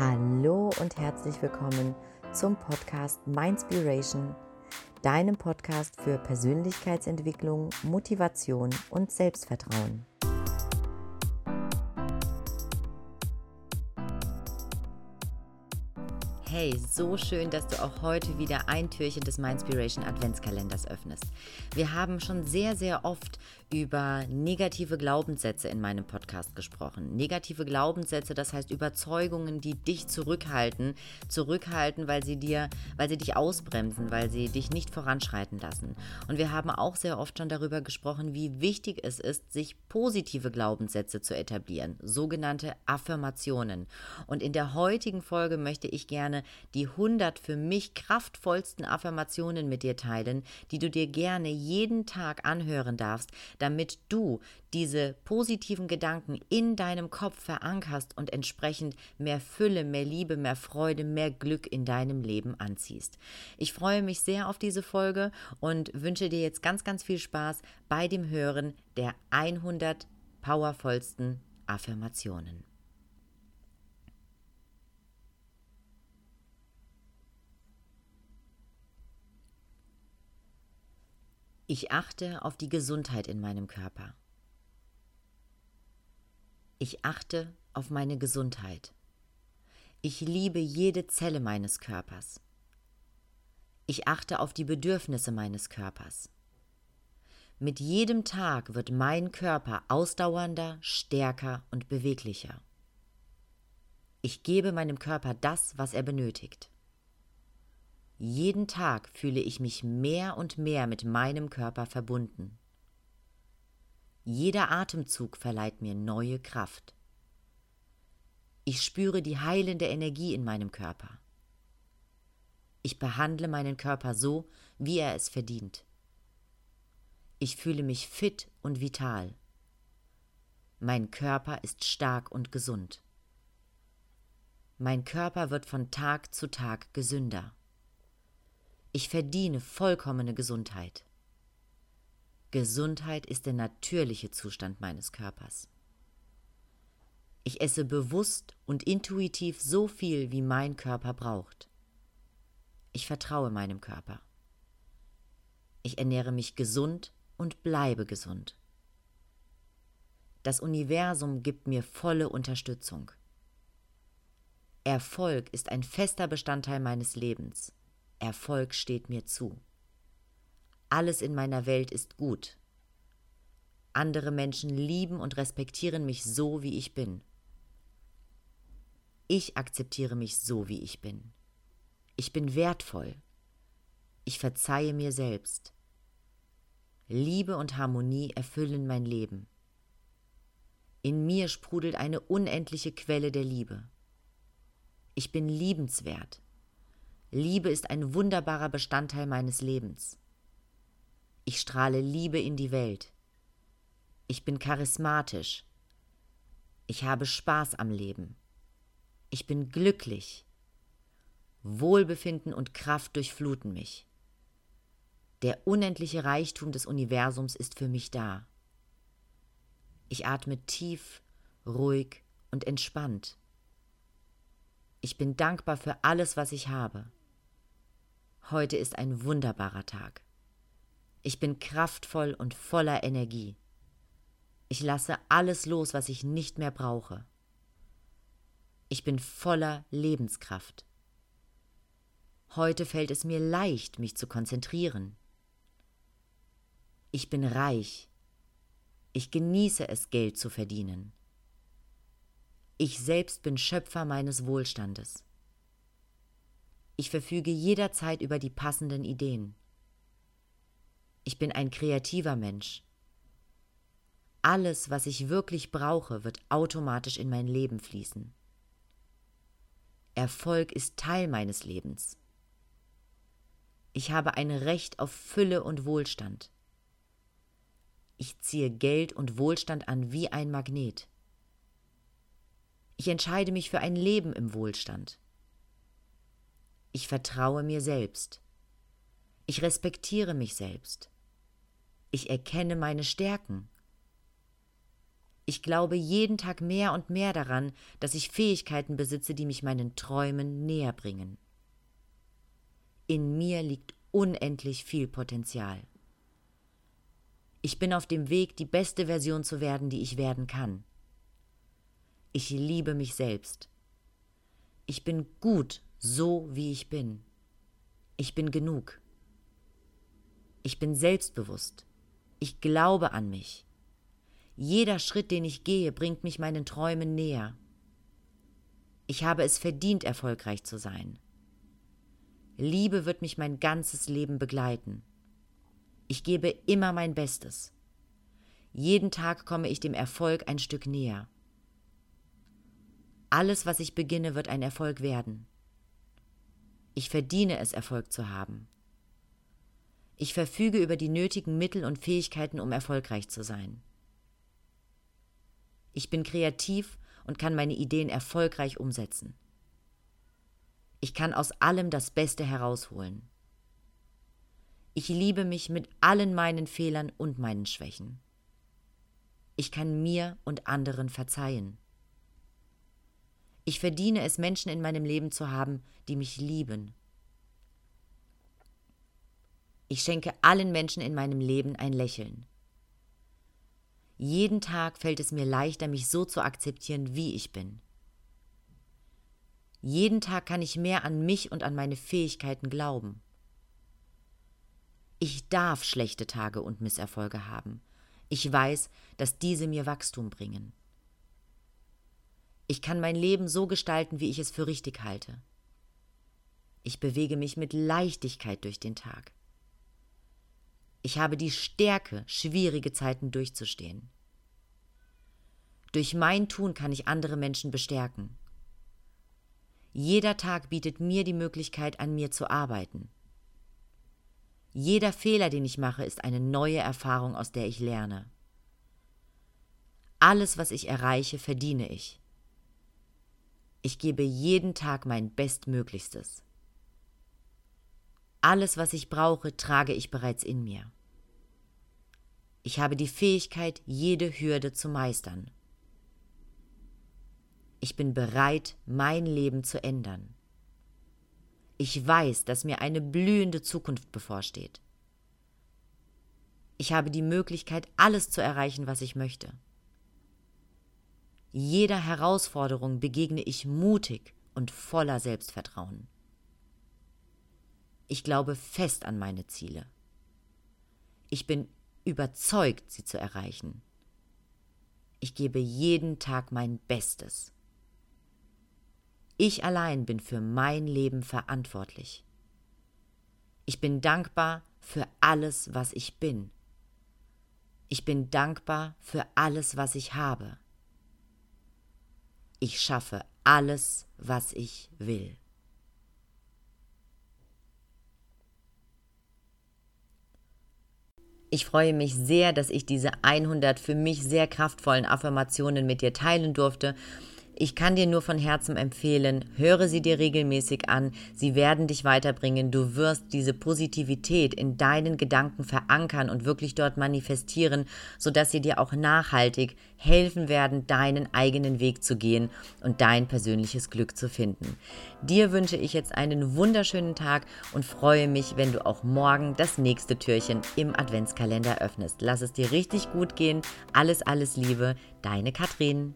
Hallo und herzlich willkommen zum Podcast Mindspiration, deinem Podcast für Persönlichkeitsentwicklung, Motivation und Selbstvertrauen. Hey, so schön, dass du auch heute wieder ein Türchen des Mindspiration Adventskalenders öffnest. Wir haben schon sehr, sehr oft über negative Glaubenssätze in meinem Podcast gesprochen. Negative Glaubenssätze, das heißt Überzeugungen, die dich zurückhalten, zurückhalten, weil sie dir, weil sie dich ausbremsen, weil sie dich nicht voranschreiten lassen. Und wir haben auch sehr oft schon darüber gesprochen, wie wichtig es ist, sich positive Glaubenssätze zu etablieren, sogenannte Affirmationen. Und in der heutigen Folge möchte ich die 100 für mich kraftvollsten Affirmationen mit dir teilen, die du dir gerne jeden Tag anhören darfst, damit du diese positiven Gedanken in deinem Kopf verankerst und entsprechend mehr Fülle, mehr Liebe, mehr Freude, mehr Glück in deinem Leben anziehst. Ich freue mich sehr auf diese Folge und wünsche dir jetzt ganz, ganz viel Spaß bei dem Hören der 100 powervollsten Affirmationen. Ich achte auf die Gesundheit in meinem Körper. Ich achte auf meine Gesundheit. Ich liebe jede Zelle meines Körpers. Ich achte auf die Bedürfnisse meines Körpers. Mit jedem Tag wird mein Körper ausdauernder, stärker und beweglicher. Ich gebe meinem Körper das, was er benötigt. Jeden Tag fühle ich mich mehr und mehr mit meinem Körper verbunden. Jeder Atemzug verleiht mir neue Kraft. Ich spüre die heilende Energie in meinem Körper. Ich behandle meinen Körper so, wie er es verdient. Ich fühle mich fit und vital. Mein Körper ist stark und gesund. Mein Körper wird von Tag zu Tag gesünder. Ich verdiene vollkommene Gesundheit. Gesundheit ist der natürliche Zustand meines Körpers. Ich esse bewusst und intuitiv so viel, wie mein Körper braucht. Ich vertraue meinem Körper. Ich ernähre mich gesund und bleibe gesund. Das Universum gibt mir volle Unterstützung. Erfolg ist ein fester Bestandteil meines Lebens. Erfolg steht mir zu. Alles in meiner Welt ist gut. Andere Menschen lieben und respektieren mich so, wie ich bin. Ich akzeptiere mich so, wie ich bin. Ich bin wertvoll. Ich verzeihe mir selbst. Liebe und Harmonie erfüllen mein Leben. In mir sprudelt eine unendliche Quelle der Liebe. Ich bin liebenswert. Liebe ist ein wunderbarer Bestandteil meines Lebens. Ich strahle Liebe in die Welt. Ich bin charismatisch. Ich habe Spaß am Leben. Ich bin glücklich. Wohlbefinden und Kraft durchfluten mich. Der unendliche Reichtum des Universums ist für mich da. Ich atme tief, ruhig und entspannt. Ich bin dankbar für alles, was ich habe. Heute ist ein wunderbarer Tag. Ich bin kraftvoll und voller Energie. Ich lasse alles los, was ich nicht mehr brauche. Ich bin voller Lebenskraft. Heute fällt es mir leicht, mich zu konzentrieren. Ich bin reich. Ich genieße es, Geld zu verdienen. Ich selbst bin Schöpfer meines Wohlstandes. Ich verfüge jederzeit über die passenden Ideen. Ich bin ein kreativer Mensch. Alles, was ich wirklich brauche, wird automatisch in mein Leben fließen. Erfolg ist Teil meines Lebens. Ich habe ein Recht auf Fülle und Wohlstand. Ich ziehe Geld und Wohlstand an wie ein Magnet. Ich entscheide mich für ein Leben im Wohlstand. Ich vertraue mir selbst. Ich respektiere mich selbst. Ich erkenne meine Stärken. Ich glaube jeden Tag mehr und mehr daran, dass ich Fähigkeiten besitze, die mich meinen Träumen näher bringen. In mir liegt unendlich viel Potenzial. Ich bin auf dem Weg, die beste Version zu werden, die ich werden kann. Ich liebe mich selbst. Ich bin gut, so wie ich bin. Ich bin genug. Ich bin selbstbewusst. Ich glaube an mich. Jeder Schritt, den ich gehe, bringt mich meinen Träumen näher. Ich habe es verdient, erfolgreich zu sein. Liebe wird mich mein ganzes Leben begleiten. Ich gebe immer mein Bestes. Jeden Tag komme ich dem Erfolg ein Stück näher. Alles, was ich beginne, wird ein Erfolg werden. Ich verdiene es, Erfolg zu haben. Ich verfüge über die nötigen Mittel und Fähigkeiten, um erfolgreich zu sein. Ich bin kreativ und kann meine Ideen erfolgreich umsetzen. Ich kann aus allem das Beste herausholen. Ich liebe mich mit allen meinen Fehlern und meinen Schwächen. Ich kann mir und anderen verzeihen. Ich verdiene es, Menschen in meinem Leben zu haben, die mich lieben. Ich schenke allen Menschen in meinem Leben ein Lächeln. Jeden Tag fällt es mir leichter, mich so zu akzeptieren, wie ich bin. Jeden Tag kann ich mehr an mich und an meine Fähigkeiten glauben. Ich darf schlechte Tage und Misserfolge haben. Ich weiß, dass diese mir Wachstum bringen. Ich kann mein Leben so gestalten, wie ich es für richtig halte. Ich bewege mich mit Leichtigkeit durch den Tag. Ich habe die Stärke, schwierige Zeiten durchzustehen. Durch mein Tun kann ich andere Menschen bestärken. Jeder Tag bietet mir die Möglichkeit, an mir zu arbeiten. Jeder Fehler, den ich mache, ist eine neue Erfahrung, aus der ich lerne. Alles, was ich erreiche, verdiene ich. Ich gebe jeden Tag mein Bestmöglichstes. Alles, was ich brauche, trage ich bereits in mir. Ich habe die Fähigkeit, jede Hürde zu meistern. Ich bin bereit, mein Leben zu ändern. Ich weiß, dass mir eine blühende Zukunft bevorsteht. Ich habe die Möglichkeit, alles zu erreichen, was ich möchte. Jeder Herausforderung begegne ich mutig und voller Selbstvertrauen. Ich glaube fest an meine Ziele. Ich bin überzeugt, sie zu erreichen. Ich gebe jeden Tag mein Bestes. Ich allein bin für mein Leben verantwortlich. Ich bin dankbar für alles, was ich bin. Ich bin dankbar für alles, was ich habe. Ich schaffe alles, was ich will. Ich freue mich sehr, dass ich diese 100 für mich sehr kraftvollen Affirmationen mit dir teilen durfte ich kann dir nur von Herzen empfehlen, höre sie dir regelmäßig an. Sie werden dich weiterbringen. Du wirst diese Positivität in deinen Gedanken verankern und wirklich dort manifestieren, sodass sie dir auch nachhaltig helfen werden, deinen eigenen Weg zu gehen und dein persönliches Glück zu finden. Dir wünsche ich jetzt einen wunderschönen Tag und freue mich, wenn du auch morgen das nächste Türchen im Adventskalender öffnest. Lass es dir richtig gut gehen. Alles, alles Liebe. Deine Katrin.